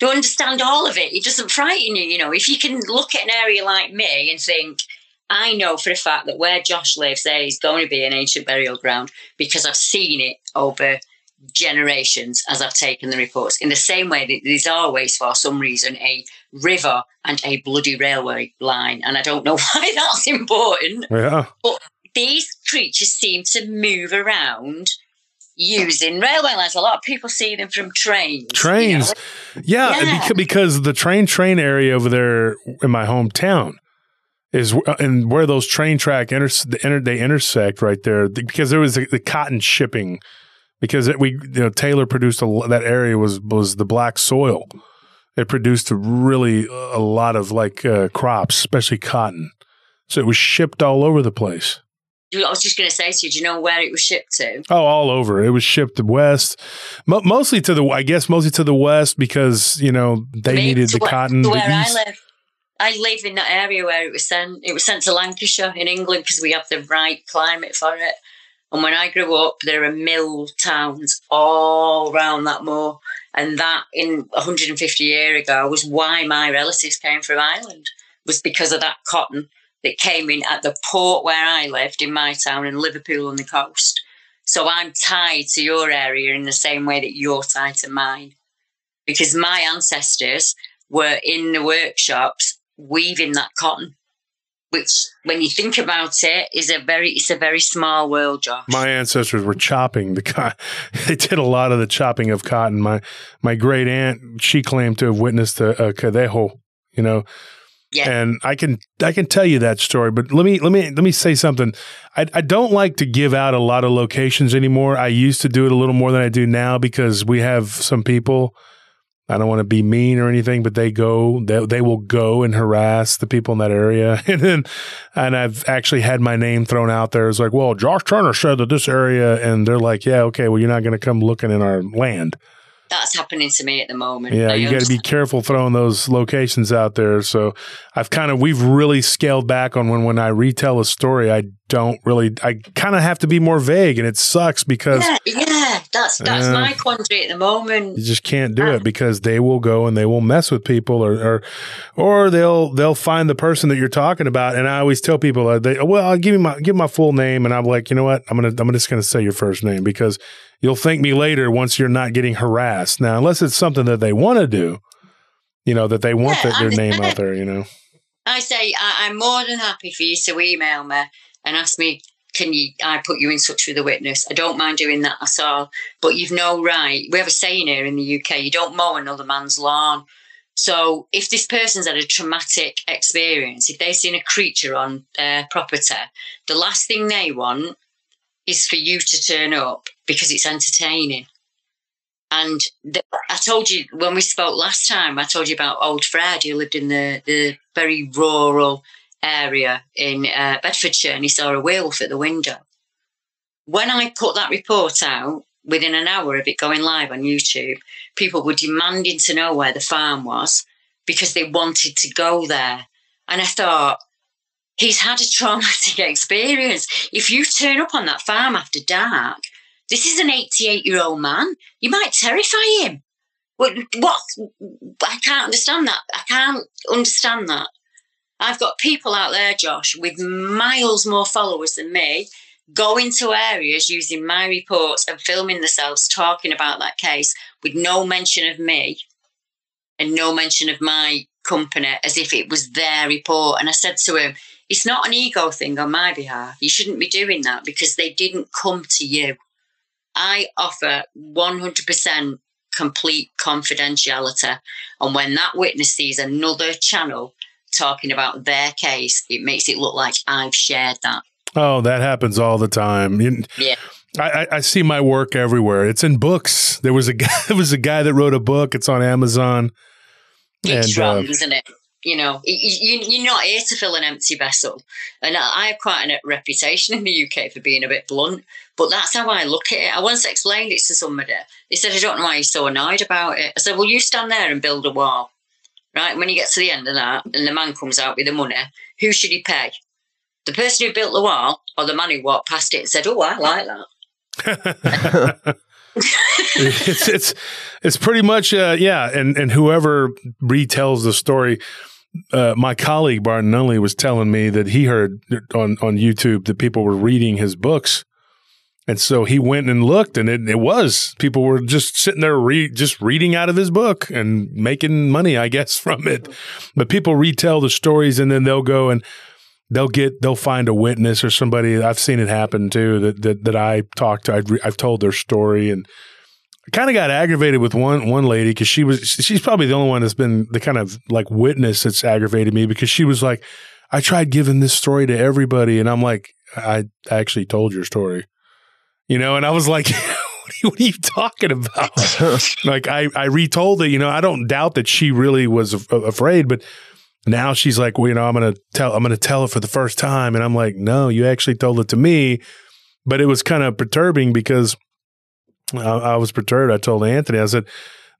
To understand all of it. It doesn't frighten you, you know. If you can look at an area like me and think, I know for a fact that where Josh lives, there is going to be an ancient burial ground because I've seen it over generations as I've taken the reports. In the same way that there's always, for some reason, a river and a bloody railway line. And I don't know (laughs) why that's important. Yeah. But these creatures seem to move around using railway lines. A lot of people see them from trains. Trains. You know? Yeah, Yeah. beca- because the train train area over there in my hometown is wh- and where those train track inter- the inter- they intersect right there because there was the, the cotton shipping because it, we you know Taylor produced a that area was was the black soil. It produced a really a lot of like uh, crops, especially cotton. So it was shipped all over the place. I was just going to say to you, do you know where it was shipped to? Oh, all over. It was shipped to west, Mo- mostly to the. I guess mostly to the west because you know they Me, needed the where- cotton. where I live. I live in that area where it was sent. It was sent to Lancashire in England because we have the right climate for it. And when I grew up, there are mill towns all around that moor, and that in 150 years ago was why my relatives came from Ireland. Was because of that cotton that came in at the port where I lived in my town in Liverpool on the coast. So I'm tied to your area in the same way that you're tied to mine, because my ancestors were in the workshops weaving that cotton, which, when you think about it, is a very it's a very small world, Josh. My ancestors were chopping the cotton. (laughs) They did a lot of the chopping of cotton. My my great aunt, she claimed to have witnessed a, a cadejo, you know. Yeah. And I can I can tell you that story, but let me let me let me say something. I, I don't like to give out a lot of locations anymore. I used to do it a little more than I do now because we have some people. I don't want to be mean or anything, but they go they they will go and harass the people in that area, (laughs) and then and I've actually had my name thrown out there. It's like, well, Josh Turner said that this area, and they're like, yeah, okay, well, you're not going to come looking in our land. That's happening to me at the moment. Yeah, I you got to be careful throwing those locations out there. So I've kind of we've really scaled back on when when I retell a story, I don't really I kind of have to be more vague, and it sucks because Yeah, yeah, that's that's Yeah. my quandary at the moment. you just can't do it because they will go and they will mess with people or or or they'll they'll find the person that you're talking about. And I always tell people uh, they well I'll give you my give my full name and I'm like you know what? I'm gonna I'm just gonna say your first name because you'll thank me later once you're not getting harassed. Now unless it's something that they want to do you know that they want Yeah, their I name out there you know? I say I, I'm more than happy for you to email me and ask me, can you? I put you in touch with a witness. I don't mind doing that at all. But you've no right. We have a saying here in the UK: you don't mow another man's lawn. So if this person's had a traumatic experience, if they've seen a creature on their property, the last thing they want is for you to turn up because it's entertaining. And the, I told you when we spoke last time, I told you about old Fred who lived in the, the very rural area in uh, Bedfordshire and he saw a wolf at the window. When I put that report out, within an hour of it going live on YouTube, people were demanding to know where the farm was because they wanted to go there. And I thought, he's had a (laughs) traumatic experience. If you turn up on that farm after dark, this is an 88 year old man. You might terrify him. What, what? I can't understand that. I can't understand that. I've got people out there, Josh, with miles more followers than me, going to areas using my reports and filming themselves talking about that case with no mention of me and no mention of my company as if it was their report. And I said to him, it's not an ego thing on my behalf. You shouldn't be doing that because they didn't come to you. I offer 100% complete confidentiality. And when that witness sees another channel talking about their case, it makes it look like I've shared that. oh that happens all the time You- Yeah. I, I, see my work everywhere. It's in books. There was a guy. (laughs) There was a guy that wrote a book. It's on Amazon. It's And, uh, isn't it? You know, you, you're not here to fill an empty vessel. And I I have quite a reputation in the UK for being a bit blunt, but that's how I look at it. I once explained it to somebody. They said, I don't know why you're so annoyed about it. I said, Well, you stand there and build a wall, right? When he gets to the end of that and the man comes out with the money, who should he pay? The person who built the wall or the man who walked past it and said, Oh, I like that? (laughs) it's it's it's pretty much uh, yeah, and and whoever retells the story, uh, my colleague Barton Nunnelly was telling me that he heard on on YouTube that people were reading his books, and so he went and looked, and it, it was people were just sitting there read just reading out of his book and making money, I guess, (laughs) from it. But people retell the stories, and then they'll go and they'll get they'll find a witness or somebody. I've seen it happen too. That that, that I talked to, I've, re, I've told their story and. I kind of got aggravated with one one lady because she was she's probably the only one that's been the kind of like witness that's aggravated me because she was like, I tried giving this story to everybody and I'm like, I actually told your story, you know, and I was like, (laughs) what are you talking about? (laughs) like I I retold it, you know. I don't doubt that she really was af- afraid, but now she's like, well, you know, I'm gonna tell I'm gonna tell it for the first time, and I'm like, no, you actually told it to me, but it was kind of perturbing because I, I was perturbed. I told Anthony, I said,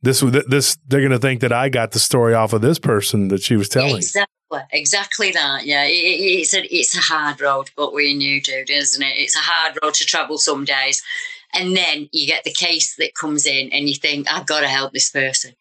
"This, this, they're going to think that I got the story off of this person that she was telling." Exactly, exactly that. Yeah, it, it, it's a it's a hard road, but we knew, dude, isn't it? It's a hard road to travel some days, and then you get the case that comes in, and you think, "I've got to help this person."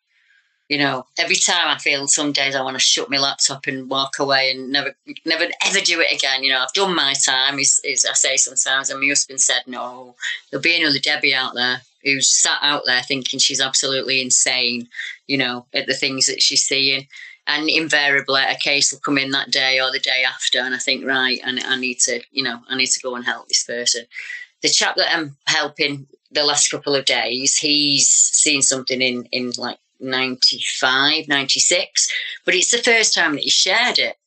You know, every time I feel some days I want to shut my laptop and walk away and never, never, ever do it again. You know, I've done my time. Is, is I say sometimes, and my husband said, "No, there'll be another Debbie out there who's sat out there thinking she's absolutely insane." You know, at the things that she's seeing, and invariably a case will come in that day or the day after, and I think, right, and I need to, you know, I need to go and help this person. The chap that I'm helping the last couple of days, he's seen something in in like 95, 96, but it's the first time that he shared it,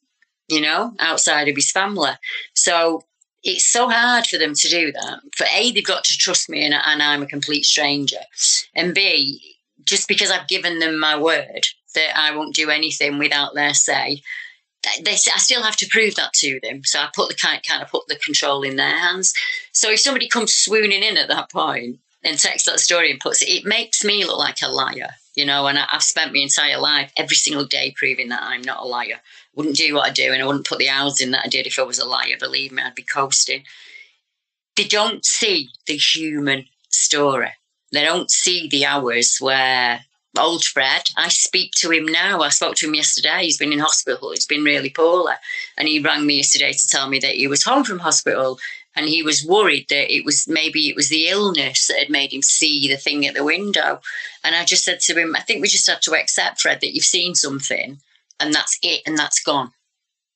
you know, outside of his family. So it's so hard for them to do that. For A, they've got to trust me and, and I'm a complete stranger. And B, just because I've given them my word that I won't do anything without their say, they, I still have to prove that to them. So I put the kind, kind of put the control in their hands. So if somebody comes swooning in at that point and takes that story and puts it, it makes me look like a liar you know, and I, have spent my entire life every single day proving that I'm not a liar. Wouldn't do what I do, and I wouldn't put the hours in that I did if I was a liar. Believe me, I'd be coasting. They don't see the human story. They don't see the hours where old Fred, I speak to him now. I spoke to him yesterday. He's been in hospital. He's been really poorly. And he rang me yesterday to tell me that he was home from hospital and he was worried that it was maybe it was the illness that had made him see the thing at the window. And I just said to him, I think we just have to accept, Fred, that you've seen something and that's it and that's gone.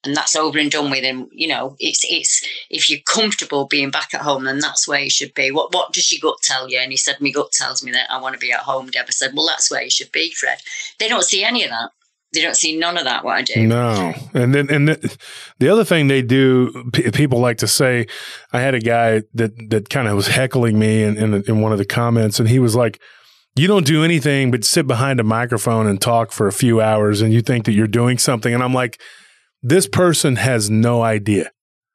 And that's over and done with. And you know, it's it's if you're comfortable being back at home, then that's where you should be. What what does your gut tell you? And he said, My gut tells me that I want to be at home, Deb. I said, Well, that's where you should be, Fred. They don't see any of that they don't see none of that what I do. No, and then and the, the other thing they do, p- people like to say. I had a guy that that kind of was heckling me in, in in one of the comments, and he was like, "You don't do anything but sit behind a microphone and talk for a few hours, and you think that you're doing something." And I'm like, "This person has no idea."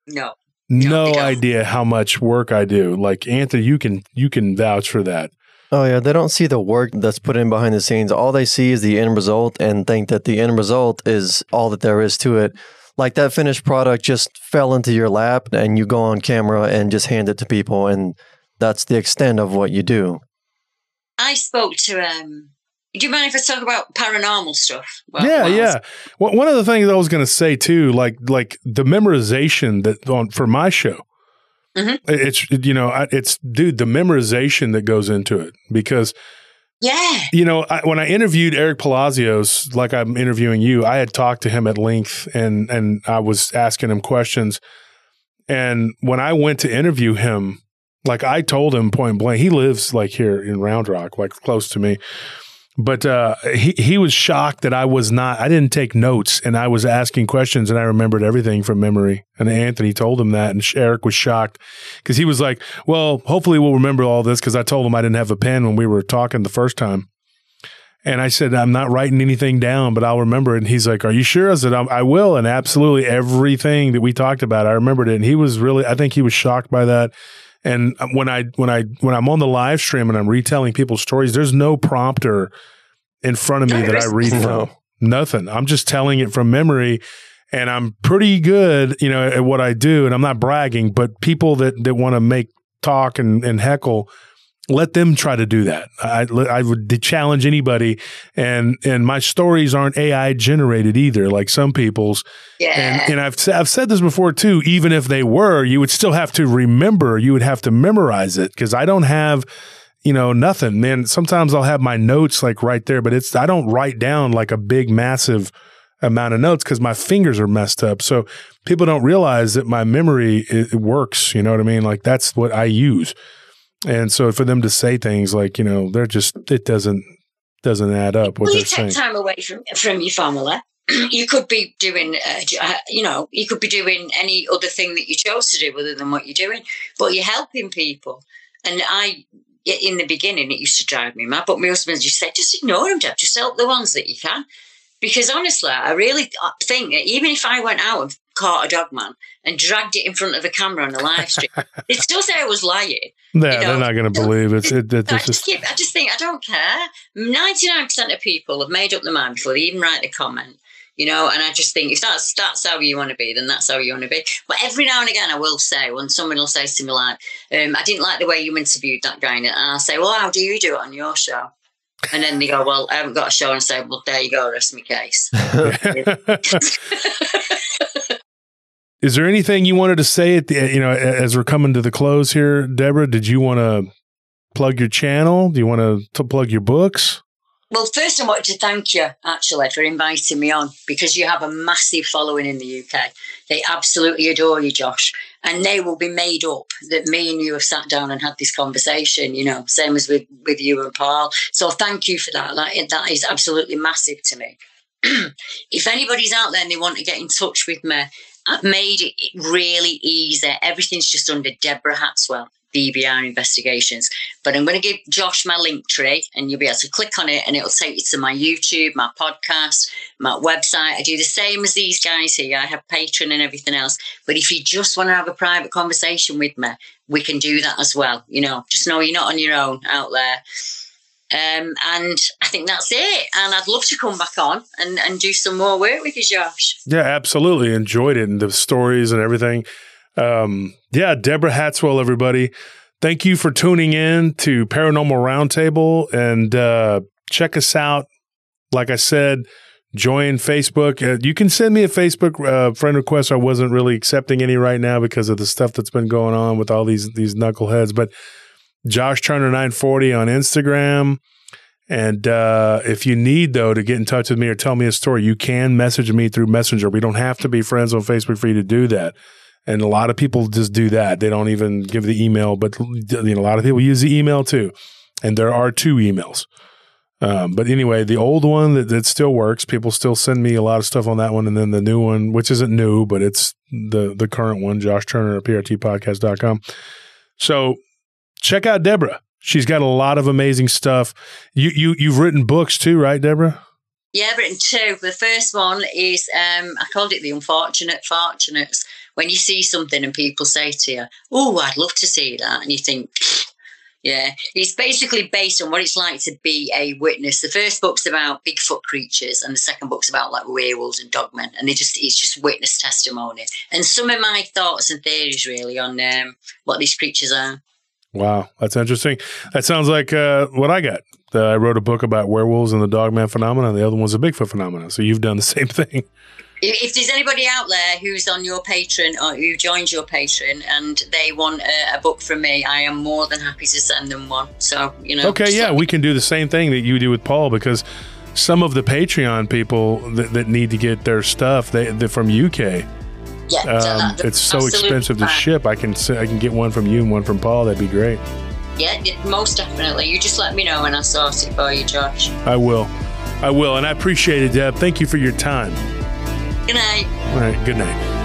No. No, no idea how much work I do. Like Anthony, you can you can vouch for that. Oh yeah, they don't see the work that's put in behind the scenes. All they see is the end result and think that the end result is all that there is to it. Like that finished product just fell into your lap and you go on camera and just hand it to people and that's the extent of what you do. I spoke to um do you mind if I talk about paranormal stuff? Well, yeah, yeah. Well, one of the things I was going to say too, like like the memorization that on for my show, Mm-hmm. It's you know it's dude the memorization that goes into it because yeah you know I, when I interviewed Eric Palacios like I'm interviewing you I had talked to him at length and and I was asking him questions and when I went to interview him like I told him point blank he lives like here in Round Rock like close to me but uh, he he was shocked that I was not. I didn't take notes, and I was asking questions, and I remembered everything from memory. And Anthony told him that, and Eric was shocked because he was like, "Well, hopefully we'll remember all this." Because I told him I didn't have a pen when we were talking the first time, and I said I'm not writing anything down, but I'll remember it. And he's like, "Are you sure?" I said, "I will," and absolutely everything that we talked about, I remembered it. And he was really, I think he was shocked by that. And when I when I when I'm on the live stream and I'm retelling people's stories, there's no prompter in front of me that I read from. Nothing. I'm just telling it from memory and I'm pretty good, you know, at what I do and I'm not bragging, but people that that want to make talk and, and heckle let them try to do that. I, I would challenge anybody, and and my stories aren't AI generated either, like some people's. Yeah. And, and I've I've said this before too. Even if they were, you would still have to remember. You would have to memorize it because I don't have, you know, nothing. Man, sometimes I'll have my notes like right there, but it's I don't write down like a big massive amount of notes because my fingers are messed up. So people don't realize that my memory works. You know what I mean? Like that's what I use. And so for them to say things like, you know, they're just it doesn't doesn't add up. What well, you take saying. time away from from your family. (clears throat) you could be doing, uh, uh, you know, you could be doing any other thing that you chose to do other than what you're doing, but you're helping people. And I, in the beginning, it used to drive me mad. But my husband just said, just ignore them, Deb. Just help the ones that you can. Because honestly, I really uh, think that even if I went out and caught a dog man and dragged it in front of a camera on a live stream, (laughs) they'd still say I was lying. Yeah, you they're not going to believe it. it, it I just, just, keep, I just think I don't care. Ninety nine percent of people have made up their mind before they even write the comment. You know, and I just think if that's that's how you want to be, then that's how you want to be. But every now and again, I will say when someone will say to me like, um, "I didn't like the way you interviewed that guy," and I'll say, "Well, how do you do it on your show?" And then they go, "Well, I haven't got a show," and I say, "Well, there you go, rest my case." (laughs) (laughs) (laughs) Is there anything you wanted to say at the you know as we're coming to the close here, Deborah? Did you want to plug your channel? Do you want to, plug your books? Well, first, I wanted to thank you actually for inviting me on because you have a massive following in the UK. They absolutely adore you, Josh, and they will be made up that me and you have sat down and had this conversation. You know, same as with with you and Paul. So thank you for that. That, that is absolutely massive to me. (clears throat) if anybody's out there and they want to get in touch with me, made it really easy. Everything's just under Deborah Hatswell. BBR investigations. But I'm going to give Josh my link tree and you'll be able to click on it and it'll take you to my YouTube, my podcast, my website. I do the same as these guys here. I have Patreon and everything else. But if you just want to have a private conversation with me, we can do that as well. You know, just know you're not on your own out there. Um, and I think that's it. And I'd love to come back on and, and do some more work with you, Josh. Yeah, absolutely. Enjoyed it and the stories and everything. Um, yeah, Deborah Hatswell, everybody. Thank you for tuning in to Paranormal Roundtable and uh, check us out. Like I said, join Facebook. Uh, you can send me a Facebook uh, friend request. I wasn't really accepting any right now because of the stuff that's been going on with all these these knuckleheads. But Josh Turner 940 on Instagram. And uh, if you need, though, to get in touch with me or tell me a story, you can message me through Messenger. We don't have to be friends on Facebook for you to do that. And a lot of people just do that. They don't even give the email, but you know, a lot of people use the email too. And there are two emails. Um, but anyway, the old one that, that still works, people still send me a lot of stuff on that one. And then the new one, which isn't new, but it's the the current one, Josh Turner at prtpodcast.com. So check out Deborah. She's got a lot of amazing stuff. You you you've written books too, right, Deborah? Yeah, I've written two. The first one is um, I called it the unfortunate fortunates. When you see something and people say to you, "Oh, I'd love to see that," and you think, (sniffs) yeah, it's basically based on what it's like to be a witness. The first book's about Bigfoot creatures, and the second book's about like werewolves and dogmen, and they just it's just witness testimony and some of my thoughts and theories really on um, what these creatures are. Wow, that's interesting. That sounds like uh, what I got. Uh, I wrote a book about werewolves and the dogman phenomenon. The other one's a Bigfoot phenomenon. So you've done the (laughs) same thing. If, if there's anybody out there who's on your Patreon or who joins your Patreon and they want a, a book from me, I am more than happy to send them one. So you know. Okay, yeah, we can do the same thing that you do with Paul because some of the Patreon people that, that need to get their stuff they, they're from UK. Yeah, Um, that- it's so expensive to ship. I can I can get one from you and one from Paul. That'd be great. Yeah, most definitely. You just let me know and I'll sort it for you, Josh. I will. I will, and I appreciate it, Deb. Thank you for your time. Good night. All right, good night.